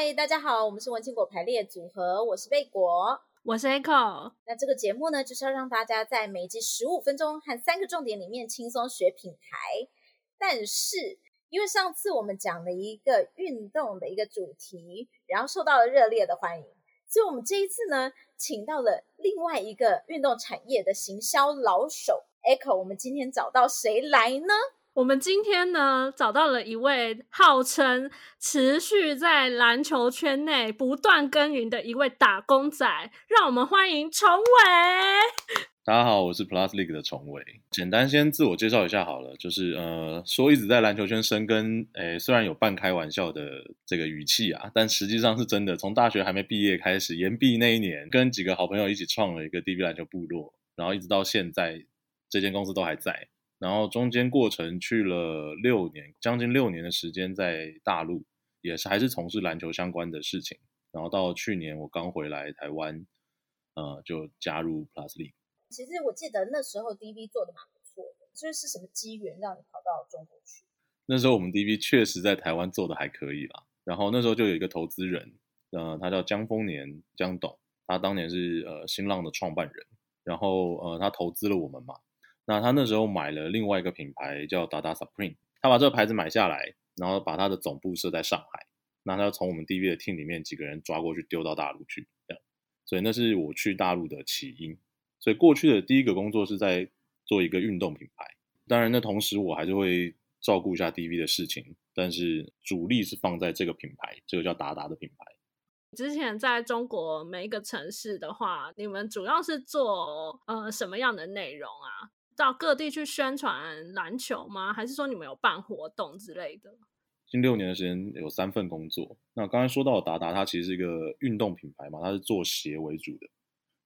嗨，大家好，我们是文青果排列组合，我是贝果，我是 Echo。那这个节目呢，就是要让大家在每集十五分钟和三个重点里面轻松学品牌。但是因为上次我们讲了一个运动的一个主题，然后受到了热烈的欢迎，所以我们这一次呢，请到了另外一个运动产业的行销老手 Echo。我们今天找到谁来呢？我们今天呢，找到了一位号称持续在篮球圈内不断耕耘的一位打工仔，让我们欢迎崇伟。大家好，我是 Plus League 的崇伟。简单先自我介绍一下好了，就是呃，说一直在篮球圈深耕，诶，虽然有半开玩笑的这个语气啊，但实际上是真的。从大学还没毕业开始，研毕那一年，跟几个好朋友一起创了一个 DB 篮球部落，然后一直到现在，这间公司都还在。然后中间过程去了六年，将近六年的时间在大陆，也是还是从事篮球相关的事情。然后到去年我刚回来台湾，呃，就加入 Plus League。其实我记得那时候 DB 做的蛮不错的，就是什么机缘让你跑到中国去？那时候我们 DB 确实在台湾做的还可以啦。然后那时候就有一个投资人，呃，他叫江丰年江董，他当年是呃新浪的创办人，然后呃他投资了我们嘛。那他那时候买了另外一个品牌叫达达 Supreme，他把这个牌子买下来，然后把他的总部设在上海。那他从我们 DB 的 team 里面几个人抓过去丢到大陆去，这样。所以那是我去大陆的起因。所以过去的第一个工作是在做一个运动品牌。当然，那同时我还是会照顾一下 DB 的事情，但是主力是放在这个品牌，这个叫达达的品牌。之前在中国每一个城市的话，你们主要是做呃什么样的内容啊？到各地去宣传篮球吗？还是说你们有办活动之类的？近六年的时间有三份工作。那刚才说到达达，它其实是一个运动品牌嘛，它是做鞋为主的。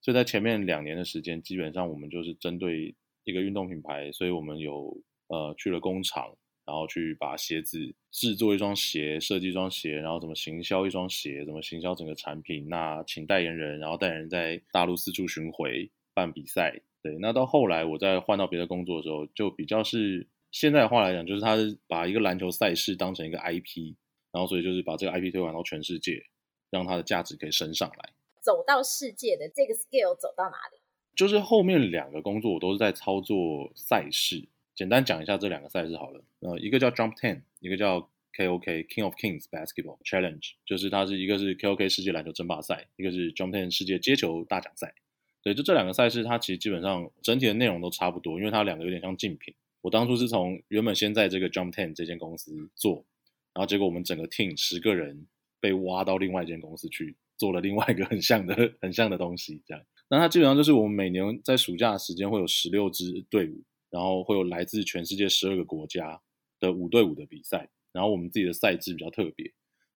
所以在前面两年的时间，基本上我们就是针对一个运动品牌，所以我们有呃去了工厂，然后去把鞋子制作一双鞋，设计一双鞋，然后怎么行销一双鞋，怎么行销整个产品。那请代言人，然后代言人在大陆四处巡回办比赛。对，那到后来我再换到别的工作的时候，就比较是现在的话来讲，就是他是把一个篮球赛事当成一个 IP，然后所以就是把这个 IP 推广到全世界，让它的价值可以升上来。走到世界的这个 scale 走到哪里？就是后面两个工作我都是在操作赛事。简单讲一下这两个赛事好了，呃，一个叫 Jump Ten，一个叫 KOK King of Kings Basketball Challenge，就是它是一个是 KOK 世界篮球争霸赛，一个是 Jump Ten 世界街球大奖赛。对，就这两个赛事，它其实基本上整体的内容都差不多，因为它两个有点像竞品。我当初是从原本先在这个 Jump Ten 这间公司做，然后结果我们整个 team 十个人被挖到另外一间公司去做了另外一个很像的、很像的东西，这样。那它基本上就是我们每年在暑假的时间会有十六支队伍，然后会有来自全世界十二个国家的五对五的比赛，然后我们自己的赛制比较特别，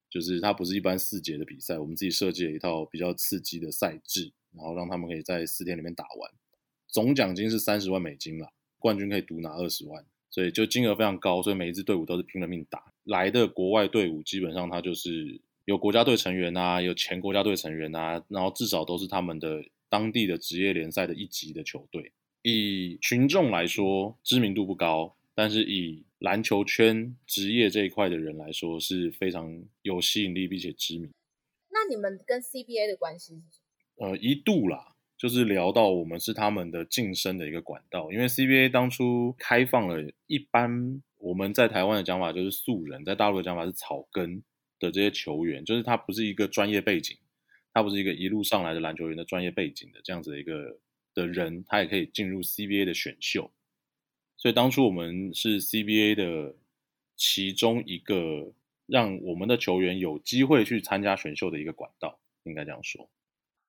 就是它不是一般四节的比赛，我们自己设计了一套比较刺激的赛制。然后让他们可以在四天里面打完，总奖金是三十万美金啦，冠军可以独拿二十万，所以就金额非常高，所以每一支队伍都是拼了命打。来的国外队伍基本上他就是有国家队成员啊，有前国家队成员啊，然后至少都是他们的当地的职业联赛的一级的球队。以群众来说，知名度不高，但是以篮球圈职业这一块的人来说是非常有吸引力并且知名。那你们跟 CBA 的关系是什么？呃，一度啦，就是聊到我们是他们的晋升的一个管道，因为 CBA 当初开放了一般我们在台湾的讲法就是素人，在大陆的讲法是草根的这些球员，就是他不是一个专业背景，他不是一个一路上来的篮球员的专业背景的这样子的一个的人，他也可以进入 CBA 的选秀，所以当初我们是 CBA 的其中一个让我们的球员有机会去参加选秀的一个管道，应该这样说。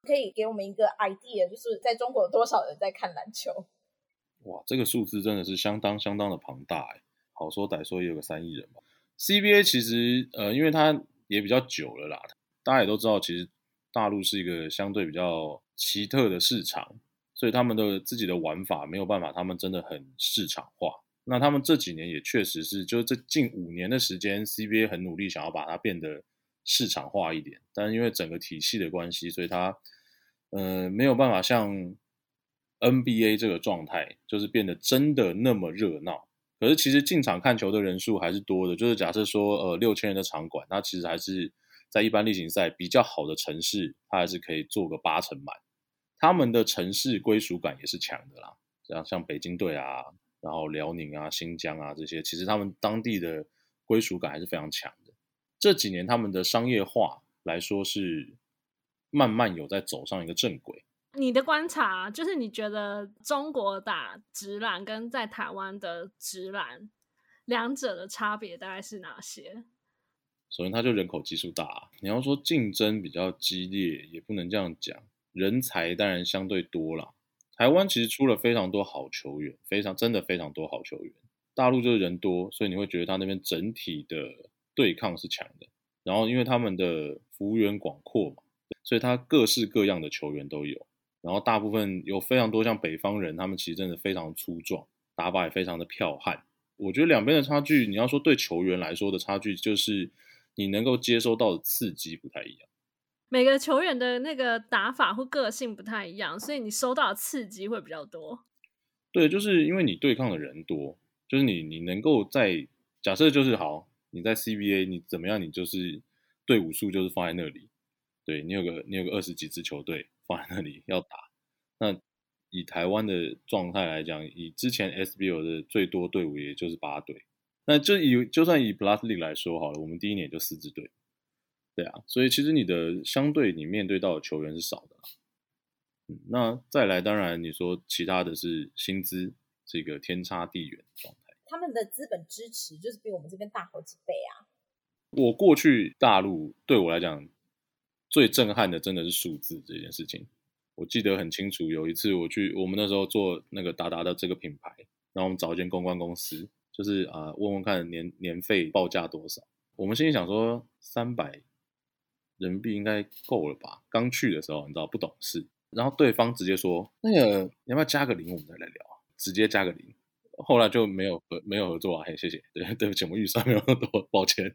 可以给我们一个 idea，就是在中国有多少人在看篮球？哇，这个数字真的是相当相当的庞大哎，好说歹说也有个三亿人吧。CBA 其实呃，因为它也比较久了啦，大家也都知道，其实大陆是一个相对比较奇特的市场，所以他们的自己的玩法没有办法，他们真的很市场化。那他们这几年也确实是，就是这近五年的时间，CBA 很努力想要把它变得。市场化一点，但是因为整个体系的关系，所以它，呃，没有办法像 NBA 这个状态，就是变得真的那么热闹。可是其实进场看球的人数还是多的，就是假设说，呃，六千人的场馆，那其实还是在一般例行赛比较好的城市，它还是可以做个八成满。他们的城市归属感也是强的啦，像像北京队啊，然后辽宁啊、新疆啊这些，其实他们当地的归属感还是非常强的。这几年他们的商业化来说是慢慢有在走上一个正轨。你的观察就是，你觉得中国打直篮跟在台湾的直篮两者的差别大概是哪些？首先，它就人口基数大啊。你要说竞争比较激烈，也不能这样讲。人才当然相对多啦。台湾其实出了非常多好球员，非常真的非常多好球员。大陆就是人多，所以你会觉得他那边整体的对抗是强的。然后，因为他们的幅员广阔嘛，所以他各式各样的球员都有。然后大部分有非常多像北方人，他们其实真的非常粗壮，打法也非常的剽悍。我觉得两边的差距，你要说对球员来说的差距，就是你能够接收到的刺激不太一样。每个球员的那个打法或个性不太一样，所以你收到的刺激会比较多。对，就是因为你对抗的人多，就是你你能够在假设就是好，你在 CBA 你怎么样，你就是队伍数就是放在那里，对，你有个你有个二十几支球队。放在那里要打，那以台湾的状态来讲，以之前 SBL 的最多队伍也就是八队，那就以就算以 Plus League 来说好了，我们第一年就四支队，对啊，所以其实你的相对你面对到的球员是少的，嗯，那再来当然你说其他的是薪资这个天差地远状，他们的资本支持就是比我们这边大好几倍啊。我过去大陆对我来讲。最震撼的真的是数字这件事情，我记得很清楚。有一次我去，我们那时候做那个达达的这个品牌，然后我们找一间公关公司，就是啊、呃、问问看年年费报价多少。我们心里想说三百人民币应该够了吧？刚去的时候你知道不懂事，然后对方直接说那个你要不要加个零，我们再来聊，直接加个零。后来就没有合没有合作啊，嘿，谢谢，对 对不起，我们预算没有那么多，抱歉。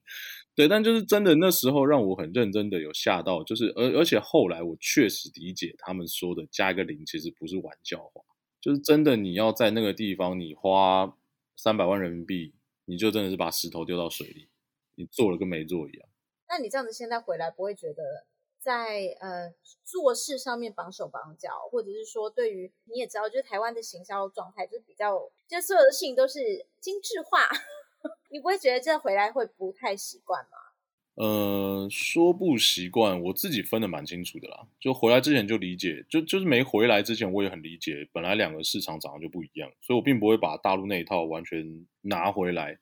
对，但就是真的那时候让我很认真的有吓到，就是而而且后来我确实理解他们说的加一个零其实不是玩笑话，就是真的你要在那个地方你花三百万人民币，你就真的是把石头丢到水里，你做了跟没做一样。那你这样子现在回来不会觉得？在呃做事上面绑手绑脚，或者是说，对于你也知道，就是台湾的行销状态就是比较，就所有的事情都是精致化，你不会觉得这回来会不太习惯吗？呃，说不习惯，我自己分得蛮清楚的啦。就回来之前就理解，就就是没回来之前我也很理解，本来两个市场长得就不一样，所以我并不会把大陆那一套完全拿回来。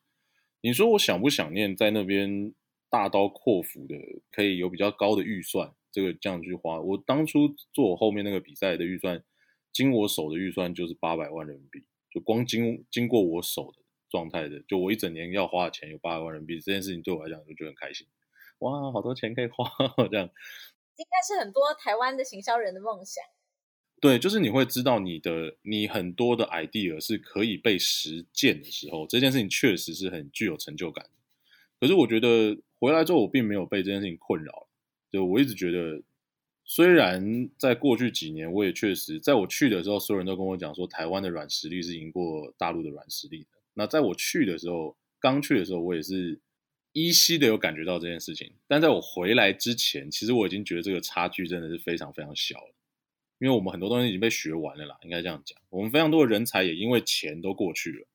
你说我想不想念在那边？大刀阔斧的，可以有比较高的预算，这个这样去花。我当初做后面那个比赛的预算，经我手的预算就是八百万人民币，就光经经过我手的状态的，就我一整年要花的钱有八百万人民币，这件事情对我来讲就觉得很开心。哇，好多钱可以花，这样 应该是很多台湾的行销人的梦想。对，就是你会知道你的你很多的 idea 是可以被实践的时候，这件事情确实是很具有成就感。可是我觉得。回来之后，我并没有被这件事情困扰。就我一直觉得，虽然在过去几年，我也确实在我去的时候，所有人都跟我讲说，台湾的软实力是赢过大陆的软实力的。那在我去的时候，刚去的时候，我也是依稀的有感觉到这件事情。但在我回来之前，其实我已经觉得这个差距真的是非常非常小了，因为我们很多东西已经被学完了啦，应该这样讲。我们非常多的人才也因为钱都过去了。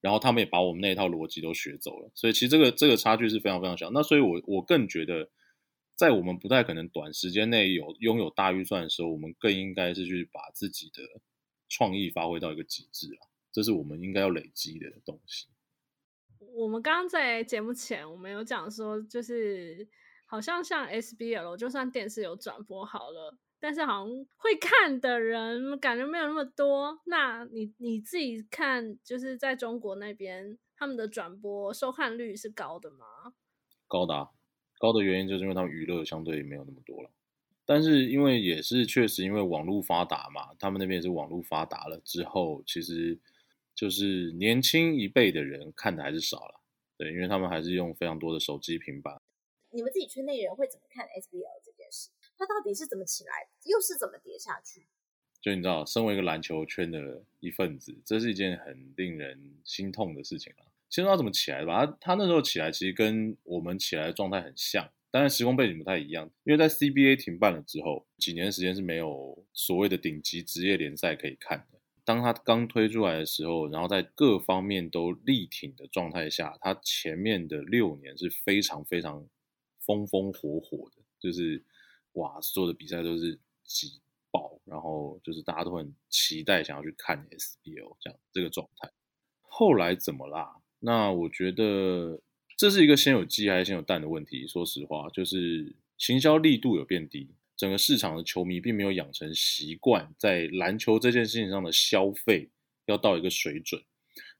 然后他们也把我们那一套逻辑都学走了，所以其实这个这个差距是非常非常小。那所以我，我更觉得，在我们不太可能短时间内有拥有大预算的时候，我们更应该是去把自己的创意发挥到一个极致啊，这是我们应该要累积的东西。我们刚刚在节目前，我们有讲说，就是好像像 SBL，就算电视有转播好了。但是好像会看的人感觉没有那么多。那你你自己看，就是在中国那边，他们的转播收看率是高的吗？高的，高的原因就是因为他们娱乐相对没有那么多了。但是因为也是确实因为网络发达嘛，他们那边也是网络发达了之后，其实就是年轻一辈的人看的还是少了。对，因为他们还是用非常多的手机、平板。你们自己圈内人会怎么看 SBL 这件事？它到底是怎么起来，又是怎么跌下去？就你知道，身为一个篮球圈的一份子，这是一件很令人心痛的事情啊。先说它怎么起来的吧，它它那时候起来其实跟我们起来的状态很像，当然时空背景不太一样，因为在 CBA 停办了之后，几年时间是没有所谓的顶级职业联赛可以看的。当他刚推出来的时候，然后在各方面都力挺的状态下，他前面的六年是非常非常风风火火的，就是哇，所有的比赛都是挤爆，然后就是大家都很期待想要去看 SBL 这样这个状态。后来怎么啦？那我觉得这是一个先有鸡还是先有蛋的问题。说实话，就是行销力度有变低。整个市场的球迷并没有养成习惯，在篮球这件事情上的消费要到一个水准。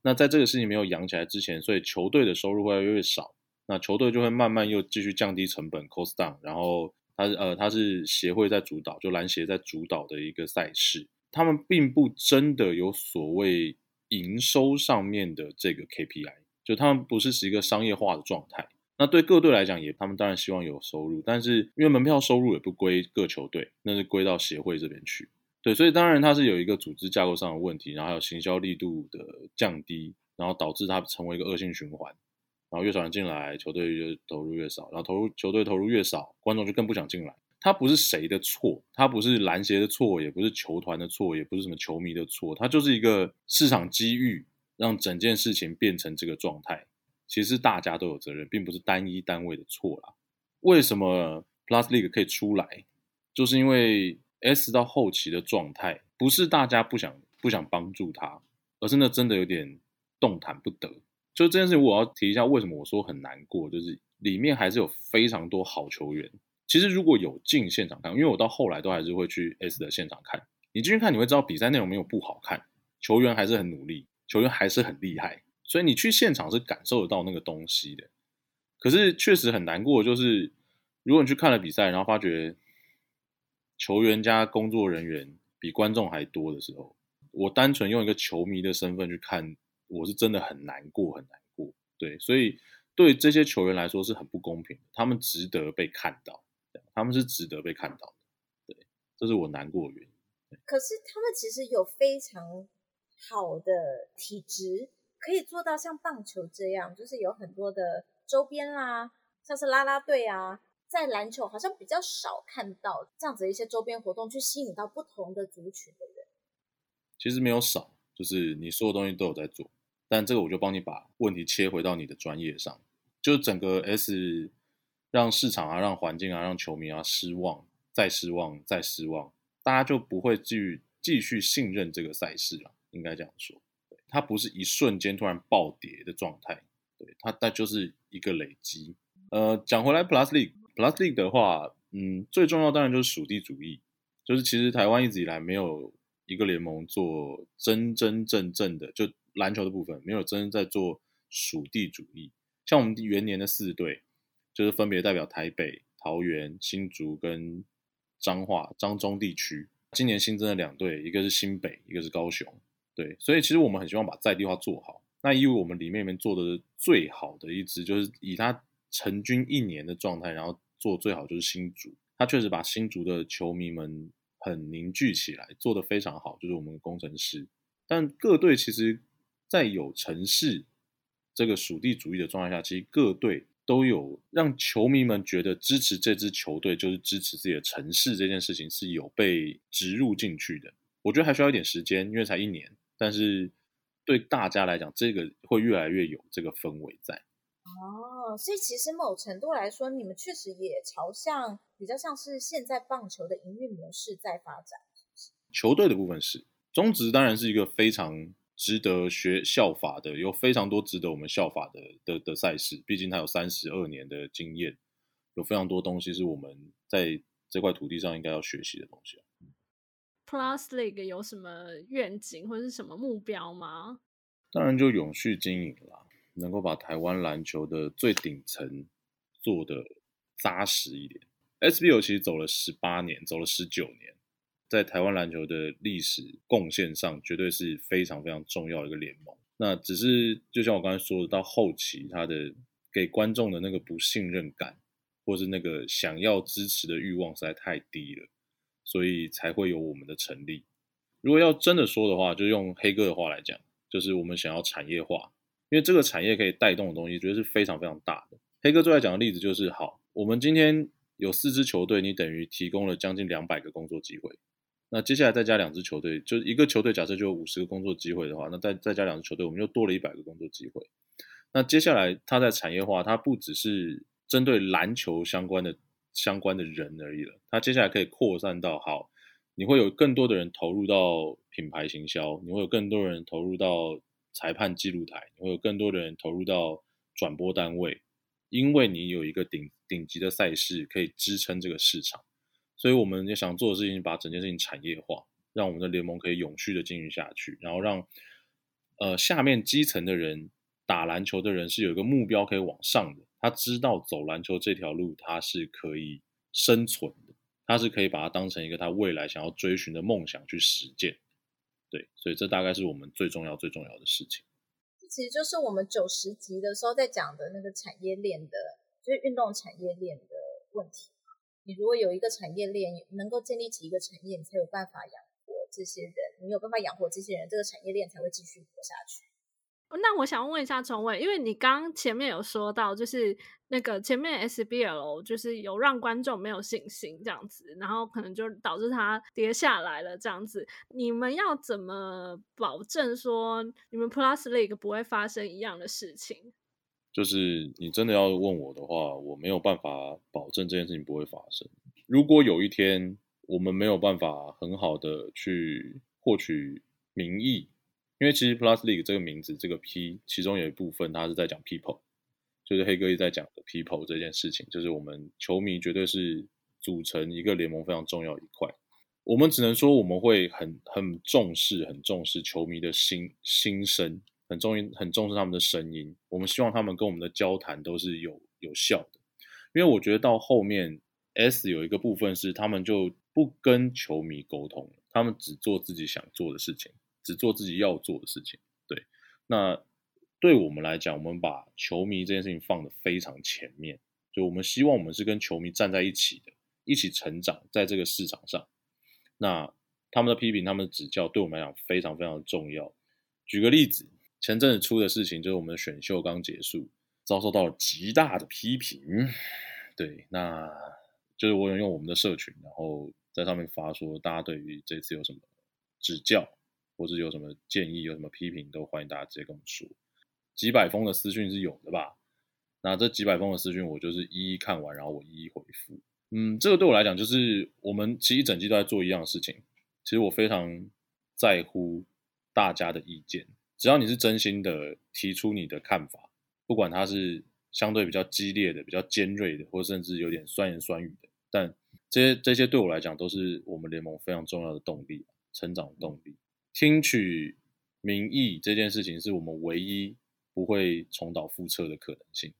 那在这个事情没有养起来之前，所以球队的收入会越来越少。那球队就会慢慢又继续降低成本，cost down。然后它呃，它是协会在主导，就篮协在主导的一个赛事。他们并不真的有所谓营收上面的这个 KPI，就他们不是是一个商业化的状态。那对各队来讲，也他们当然希望有收入，但是因为门票收入也不归各球队，那是归到协会这边去。对，所以当然它是有一个组织架构上的问题，然后还有行销力度的降低，然后导致它成为一个恶性循环。然后越少人进来，球队就投入越少，然后投入球队投入越少，观众就更不想进来。它不是谁的错，它不是篮协的错，也不是球团的错，也不是什么球迷的错，它就是一个市场机遇，让整件事情变成这个状态。其实大家都有责任，并不是单一单位的错啦。为什么 Plus League 可以出来？就是因为 S 到后期的状态，不是大家不想不想帮助他，而是那真的有点动弹不得。就这件事情，我要提一下，为什么我说很难过，就是里面还是有非常多好球员。其实如果有进现场看，因为我到后来都还是会去 S 的现场看。你进去看，你会知道比赛内容没有不好看，球员还是很努力，球员还是很厉害。所以你去现场是感受得到那个东西的，可是确实很难过，就是如果你去看了比赛，然后发觉球员加工作人员比观众还多的时候，我单纯用一个球迷的身份去看，我是真的很难过，很难过。对，所以对这些球员来说是很不公平的，他们值得被看到，他们是值得被看到的。对，这是我难过的原因。可是他们其实有非常好的体质。可以做到像棒球这样，就是有很多的周边啦，像是啦啦队啊，在篮球好像比较少看到这样子的一些周边活动，去吸引到不同的族群的人。其实没有少，就是你所有东西都有在做，但这个我就帮你把问题切回到你的专业上，就整个 S 让市场啊、让环境啊、让球迷啊失望，再失望，再失望，大家就不会继续继续信任这个赛事了，应该这样说。它不是一瞬间突然暴跌的状态，对它，那就是一个累积。呃，讲回来，Plus League，Plus League 的话，嗯，最重要当然就是属地主义，就是其实台湾一直以来没有一个联盟做真真正正的，就篮球的部分没有真正在做属地主义。像我们元年的四队，就是分别代表台北、桃园、新竹跟彰化、彰中地区。今年新增的两队，一个是新北，一个是高雄。对，所以其实我们很希望把在地化做好。那因为我们里面里面做的最好的一支，就是以他成军一年的状态，然后做最好就是新竹。他确实把新竹的球迷们很凝聚起来，做得非常好，就是我们的工程师。但各队其实，在有城市这个属地主义的状态下，其实各队都有让球迷们觉得支持这支球队就是支持自己的城市这件事情是有被植入进去的。我觉得还需要一点时间，因为才一年。但是对大家来讲，这个会越来越有这个氛围在。哦，所以其实某程度来说，你们确实也朝向比较像是现在棒球的营运模式在发展。球队的部分是中职，当然是一个非常值得学效法的，有非常多值得我们效法的的的赛事。毕竟它有三十二年的经验，有非常多东西是我们在这块土地上应该要学习的东西。Plus League 有什么愿景或者是什么目标吗？当然就永续经营啦，能够把台湾篮球的最顶层做的扎实一点。SBL 其实走了十八年，走了十九年，在台湾篮球的历史贡献上，绝对是非常非常重要的一个联盟。那只是就像我刚才说的，到后期他的给观众的那个不信任感，或是那个想要支持的欲望实在太低了。所以才会有我们的成立。如果要真的说的话，就用黑哥的话来讲，就是我们想要产业化，因为这个产业可以带动的东西，觉得是非常非常大的。黑哥最爱讲的例子就是：好，我们今天有四支球队，你等于提供了将近两百个工作机会。那接下来再加两支球队，就一个球队假设就有五十个工作机会的话，那再再加两支球队，我们又多了一百个工作机会。那接下来它在产业化，它不只是针对篮球相关的相关的人而已了，它接下来可以扩散到好，你会有更多的人投入到品牌行销，你会有更多人投入到裁判记录台，你会有更多的人投入到转播单位，因为你有一个顶顶级的赛事可以支撑这个市场。所以我们也想做的事情，把整件事情产业化，让我们的联盟可以永续的经营下去，然后让呃下面基层的人打篮球的人是有一个目标可以往上的，他知道走篮球这条路他是可以生存的，他是可以把它当成一个他未来想要追寻的梦想去实践。对，所以这大概是我们最重要最重要的事情。这其实就是我们九十集的时候在讲的那个产业链的，就是运动产业链的问题。你如果有一个产业链，能够建立起一个产业，你才有办法养活这些人。你有办法养活这些人，这个产业链才会继续活下去。那我想问一下崇伟，因为你刚前面有说到，就是那个前面 SBL 就是有让观众没有信心这样子，然后可能就导致它跌下来了这样子。你们要怎么保证说你们 Plus League 不会发生一样的事情？就是你真的要问我的话，我没有办法保证这件事情不会发生。如果有一天我们没有办法很好的去获取民意，因为其实 Plus League 这个名字这个 P 其中有一部分它是在讲 people，就是黑哥一直在讲的 people 这件事情，就是我们球迷绝对是组成一个联盟非常重要一块。我们只能说我们会很很重视很重视球迷的心心声。很重很重视他们的声音，我们希望他们跟我们的交谈都是有有效的，因为我觉得到后面 S 有一个部分是他们就不跟球迷沟通，他们只做自己想做的事情，只做自己要做的事情。对，那对我们来讲，我们把球迷这件事情放得非常前面，就我们希望我们是跟球迷站在一起的，一起成长在这个市场上。那他们的批评、他们的指教，对我们来讲非常非常重要。举个例子。前阵子出的事情就是我们的选秀刚结束，遭受到了极大的批评。对，那就是我有用我们的社群，然后在上面发说，大家对于这次有什么指教，或者有什么建议，有什么批评，都欢迎大家直接跟我们说。几百封的私讯是有的吧？那这几百封的私讯，我就是一一看完，然后我一一回复。嗯，这个对我来讲，就是我们其实一整季都在做一样的事情。其实我非常在乎大家的意见。只要你是真心的提出你的看法，不管它是相对比较激烈的、比较尖锐的，或甚至有点酸言酸语的，但这些这些对我来讲都是我们联盟非常重要的动力，成长的动力。听取民意这件事情是我们唯一不会重蹈覆辙的可能性。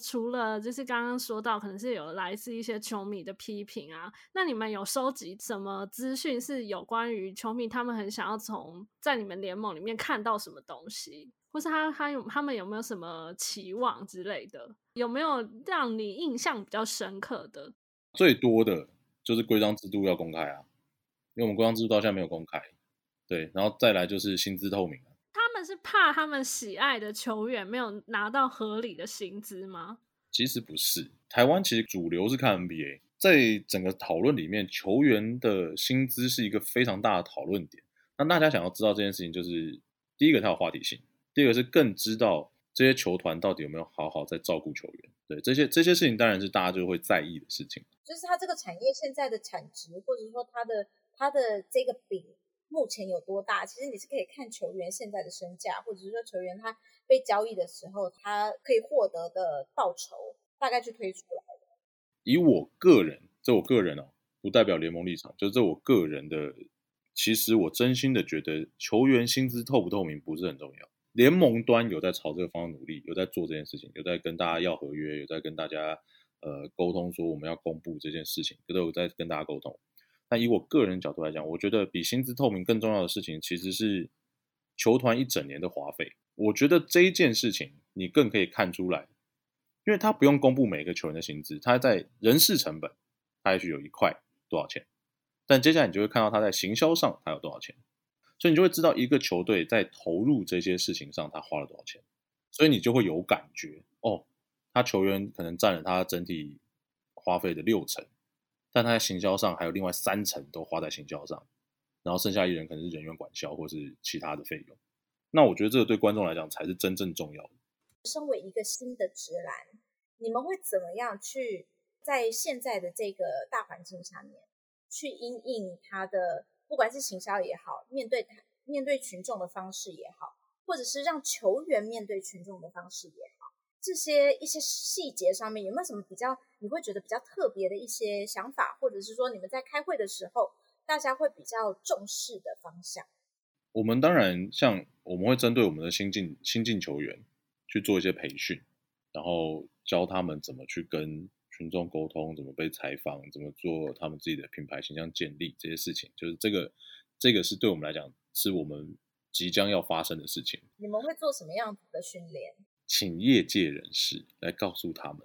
除了就是刚刚说到，可能是有来自一些球迷的批评啊，那你们有收集什么资讯是有关于球迷他们很想要从在你们联盟里面看到什么东西，或是他他有他们有没有什么期望之类的？有没有让你印象比较深刻的？最多的就是规章制度要公开啊，因为我们规章制度到现在没有公开，对，然后再来就是薪资透明。他们是怕他们喜爱的球员没有拿到合理的薪资吗？其实不是，台湾其实主流是看 NBA，在整个讨论里面，球员的薪资是一个非常大的讨论点。那大家想要知道这件事情，就是第一个它有话题性，第二个是更知道这些球团到底有没有好好在照顾球员。对，这些这些事情，当然是大家就会在意的事情。就是它这个产业现在的产值，或者说它的它的这个饼。目前有多大？其实你是可以看球员现在的身价，或者是说球员他被交易的时候，他可以获得的报酬，大概去推出来。以我个人，这我个人哦，不代表联盟立场，就是这我个人的。其实我真心的觉得，球员薪资透不透明不是很重要。联盟端有在朝这个方向努力，有在做这件事情，有在跟大家要合约，有在跟大家呃沟通说我们要公布这件事情，都有在跟大家沟通。但以我个人角度来讲，我觉得比薪资透明更重要的事情，其实是球团一整年的花费。我觉得这一件事情，你更可以看出来，因为他不用公布每个球员的薪资，他在人事成本，他也许有一块多少钱，但接下来你就会看到他在行销上他有多少钱，所以你就会知道一个球队在投入这些事情上他花了多少钱，所以你就会有感觉哦，他球员可能占了他整体花费的六成，但他在行销上还有另外三成都花在行销上，然后剩下一人可能是人员管销或是其他的费用。那我觉得这个对观众来讲才是真正重要的。身为一个新的职篮，你们会怎么样去在现在的这个大环境下面去因应他的，不管是行销也好，面对他面对群众的方式也好，或者是让球员面对群众的方式也好，这些一些细节上面有没有什么比较你会觉得比较特别的一些想法，或者是说你们在开会的时候大家会比较重视的方向？我们当然像我们会针对我们的新进新进球员去做一些培训，然后教他们怎么去跟群众沟通，怎么被采访，怎么做他们自己的品牌形象建立这些事情。就是这个，这个是对我们来讲是我们即将要发生的事情。你们会做什么样子的训练？请业界人士来告诉他们，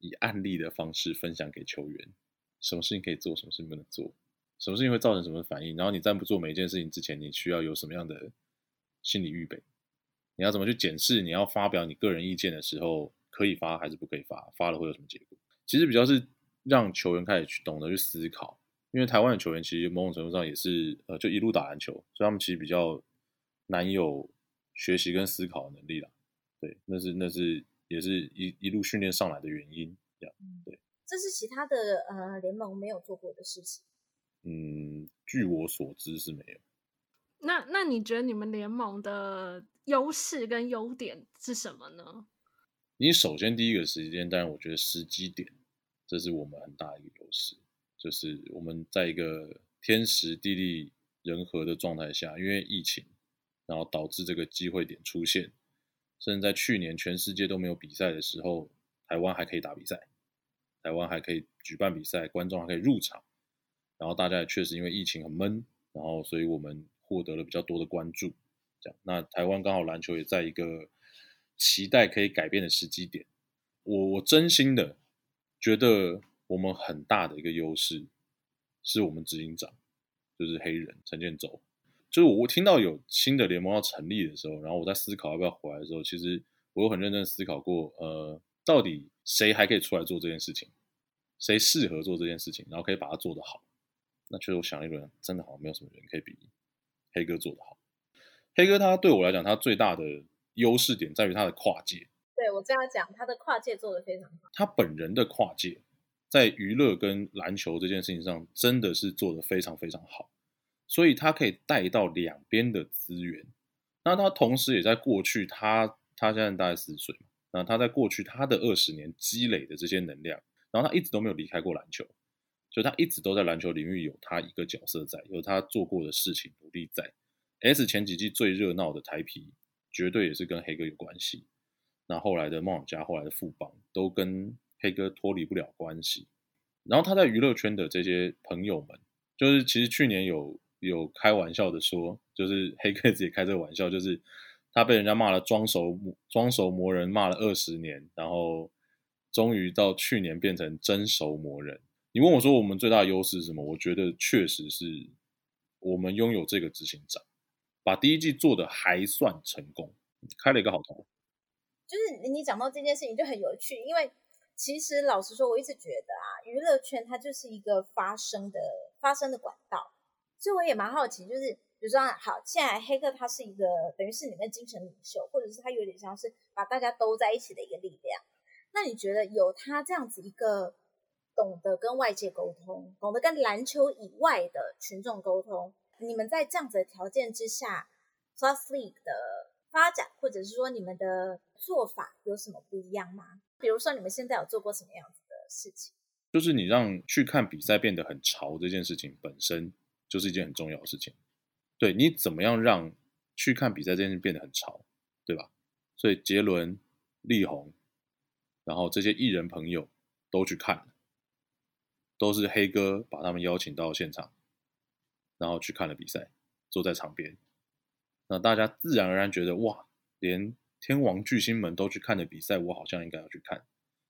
以案例的方式分享给球员，什么事情可以做，什么事情不能做。什么事情会造成什么反应？然后你在不做每一件事情之前，你需要有什么样的心理预备？你要怎么去检视？你要发表你个人意见的时候，可以发还是不可以发？发了会有什么结果？其实比较是让球员开始去懂得去思考，因为台湾的球员其实某种程度上也是呃，就一路打篮球，所以他们其实比较难有学习跟思考的能力啦。对，那是那是也是一一路训练上来的原因。这样，对，这是其他的呃联盟没有做过的事情。嗯，据我所知是没有。那那你觉得你们联盟的优势跟优点是什么呢？你首先第一个时间，当然我觉得时机点，这是我们很大的一个优势，就是我们在一个天时地利人和的状态下，因为疫情，然后导致这个机会点出现，甚至在去年全世界都没有比赛的时候，台湾还可以打比赛，台湾还可以举办比赛，观众还可以入场。然后大家也确实因为疫情很闷，然后所以我们获得了比较多的关注。这样，那台湾刚好篮球也在一个期待可以改变的时机点。我我真心的觉得我们很大的一个优势是我们执行长，就是黑人陈建州。就是我听到有新的联盟要成立的时候，然后我在思考要不要回来的时候，其实我有很认真思考过，呃，到底谁还可以出来做这件事情，谁适合做这件事情，然后可以把它做得好。那其实，我想了一轮，真的好像没有什么人可以比黑哥做得好。黑哥他对我来讲，他最大的优势点在于他的跨界。对，我这样讲，他的跨界做得非常好。他本人的跨界，在娱乐跟篮球这件事情上，真的是做得非常非常好。所以他可以带到两边的资源。那他同时也在过去，他他现在大概四十岁嘛，那他在过去他的二十年积累的这些能量，然后他一直都没有离开过篮球。就他一直都在篮球领域有他一个角色在，有他做过的事情努力在。S 前几季最热闹的台啤，绝对也是跟黑哥有关系。那后来的梦想家，后来的富邦，都跟黑哥脱离不了关系。然后他在娱乐圈的这些朋友们，就是其实去年有有开玩笑的说，就是黑哥自己开这个玩笑，就是他被人家骂了装熟装熟魔人骂了二十年，然后终于到去年变成真熟魔人。你问我说我们最大的优势是什么？我觉得确实是我们拥有这个执行长，把第一季做的还算成功，开了一个好头。就是你讲到这件事情就很有趣，因为其实老实说，我一直觉得啊，娱乐圈它就是一个发声的发声的管道，所以我也蛮好奇，就是比如说好，现在黑客他是一个等于是你们精神领袖，或者是他有点像是把大家兜在一起的一个力量。那你觉得有他这样子一个？懂得跟外界沟通，懂得跟篮球以外的群众沟通。你们在这样子的条件之下，Plus League 的发展，或者是说你们的做法有什么不一样吗？比如说你们现在有做过什么样子的事情？就是你让去看比赛变得很潮这件事情本身就是一件很重要的事情。对，你怎么样让去看比赛这件事变得很潮，对吧？所以杰伦、力宏，然后这些艺人朋友都去看了。都是黑哥把他们邀请到现场，然后去看了比赛，坐在场边，那大家自然而然觉得哇，连天王巨星们都去看的比赛，我好像应该要去看。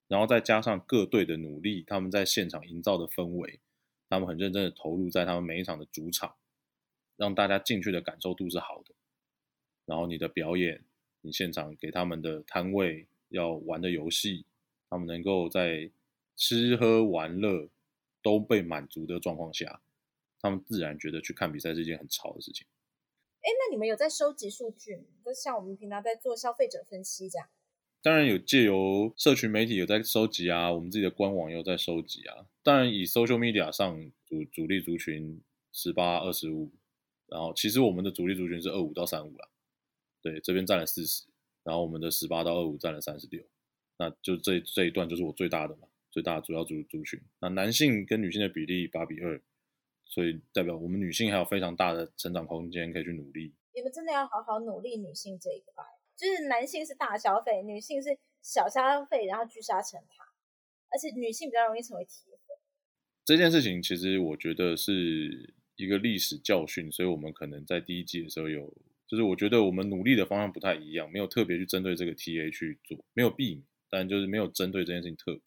然后再加上各队的努力，他们在现场营造的氛围，他们很认真的投入在他们每一场的主场，让大家进去的感受度是好的。然后你的表演，你现场给他们的摊位要玩的游戏，他们能够在。吃喝玩乐都被满足的状况下，他们自然觉得去看比赛是一件很潮的事情。哎，那你们有在收集数据吗？就像我们平常在做消费者分析这样。当然有借由社群媒体有在收集啊，我们自己的官网有在收集啊。当然以 social media 上主主力族群十八二十五，然后其实我们的主力族群是二五到三五啦。对，这边占了四十，然后我们的十八到二五占了三十六，那就这这一段就是我最大的嘛，最大主要族族群。那男性跟女性的比例八比二，所以代表我们女性还有非常大的成长空间可以去努力。你们真的要好好努力女性这一块。就是男性是大消费，女性是小消费，然后聚沙成塔，而且女性比较容易成为铁粉。这件事情其实我觉得是一个历史教训，所以我们可能在第一季的时候有，就是我觉得我们努力的方向不太一样，没有特别去针对这个 TA 去做，没有避免，但就是没有针对这件事情特别。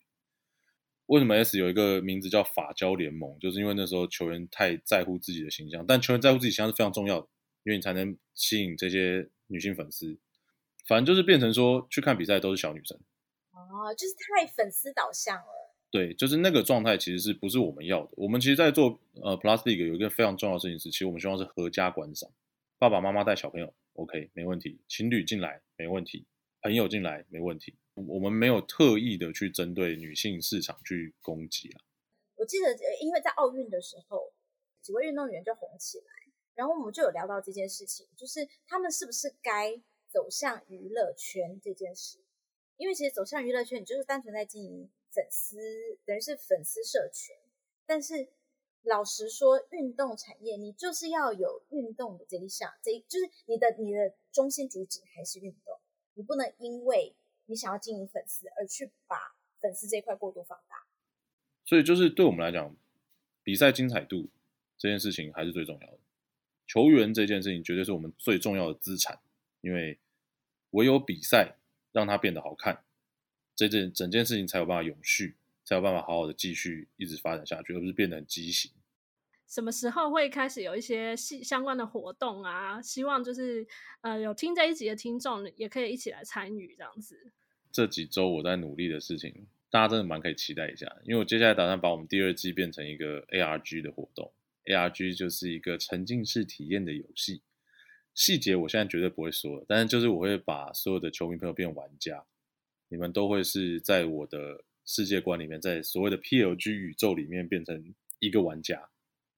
为什么 S 有一个名字叫法胶联盟？就是因为那时候球员太在乎自己的形象，但球员在乎自己形象是非常重要的，因为你才能吸引这些女性粉丝。反正就是变成说，去看比赛都是小女生，哦，就是太粉丝导向了。对，就是那个状态，其实是不是我们要的？我们其实，在做呃 Plastic 有一个非常重要的事情是，其实我们希望是合家观赏，爸爸妈妈带小朋友，OK，没问题；情侣进来没问题，朋友进来没问题。我们没有特意的去针对女性市场去攻击啊。我记得，因为在奥运的时候，几位运动员就红起来，然后我们就有聊到这件事情，就是他们是不是该。走向娱乐圈这件事，因为其实走向娱乐圈，你就是单纯在经营粉丝，等于是粉丝社群。但是老实说，运动产业你就是要有运动的这一项，这就是你的你的中心主旨还是运动，你不能因为你想要经营粉丝而去把粉丝这一块过度放大。所以就是对我们来讲，比赛精彩度这件事情还是最重要的，球员这件事情绝对是我们最重要的资产。因为唯有比赛让它变得好看，这件整件事情才有办法永续，才有办法好好的继续一直发展下去，而不是变得很畸形。什么时候会开始有一些相关的活动啊？希望就是呃有听这一集的听众也可以一起来参与这样子。这几周我在努力的事情，大家真的蛮可以期待一下，因为我接下来打算把我们第二季变成一个 ARG 的活动，ARG 就是一个沉浸式体验的游戏。细节我现在绝对不会说，但是就是我会把所有的球迷朋友变玩家，你们都会是在我的世界观里面，在所谓的 PLG 宇宙里面变成一个玩家，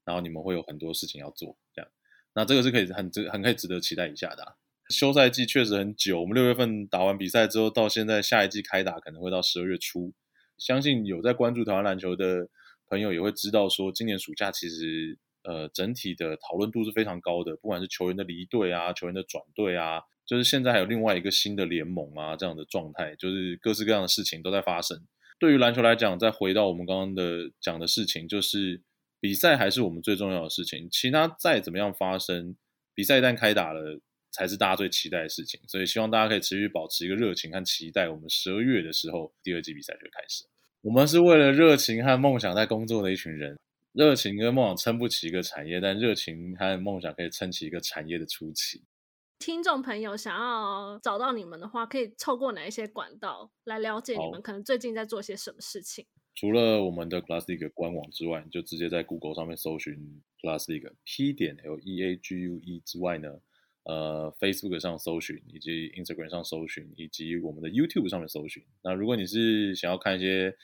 然后你们会有很多事情要做，这样，那这个是可以很值很可以值得期待一下的啊。休赛季确实很久，我们六月份打完比赛之后，到现在下一季开打可能会到十二月初，相信有在关注台湾篮球的朋友也会知道说，今年暑假其实。呃，整体的讨论度是非常高的，不管是球员的离队啊，球员的转队啊，就是现在还有另外一个新的联盟啊，这样的状态，就是各式各样的事情都在发生。对于篮球来讲，再回到我们刚刚的讲的事情，就是比赛还是我们最重要的事情，其他再怎么样发生，比赛一旦开打了，才是大家最期待的事情。所以希望大家可以持续保持一个热情和期待，我们十二月的时候第二季比赛就开始。我们是为了热情和梦想在工作的一群人。热情跟梦想撑不起一个产业，但热情和梦想可以撑起一个产业的初期。听众朋友想要找到你们的话，可以透过哪一些管道来了解你们可能最近在做些什么事情？除了我们的 League 官网之外，你就直接在 Google 上面搜寻 League P 点 L E A G U E 之外呢，呃，Facebook 上搜寻，以及 Instagram 上搜寻，以及我们的 YouTube 上面搜寻。那如果你是想要看一些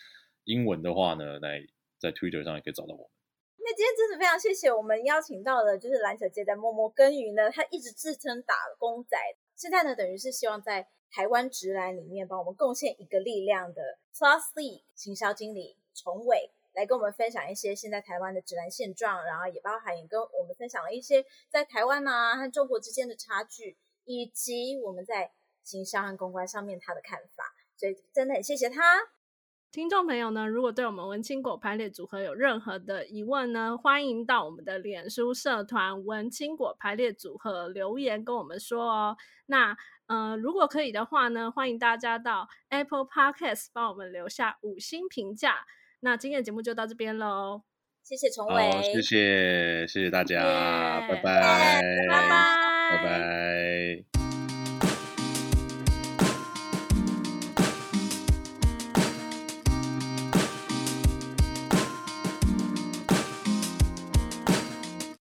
英文的话呢，来在 Twitter 上也可以找到我们。今天真的非常谢谢我们邀请到的，就是篮球界在默默耕耘呢，他一直自称打工仔，现在呢等于是希望在台湾职篮里面帮我们贡献一个力量的 Plus League 行销经理崇伟来跟我们分享一些现在台湾的职篮现状，然后也包含也跟我们分享了一些在台湾啊和中国之间的差距，以及我们在行销和公关上面他的看法，所以真的很谢谢他。听众朋友呢，如果对我们文青果排列组合有任何的疑问呢，欢迎到我们的脸书社团文青果排列组合留言跟我们说哦。那呃，如果可以的话呢，欢迎大家到 Apple Podcast 帮我们留下五星评价。那今天的节目就到这边喽，谢谢崇伟，谢谢谢谢大家，yeah, 拜拜，拜拜，拜拜。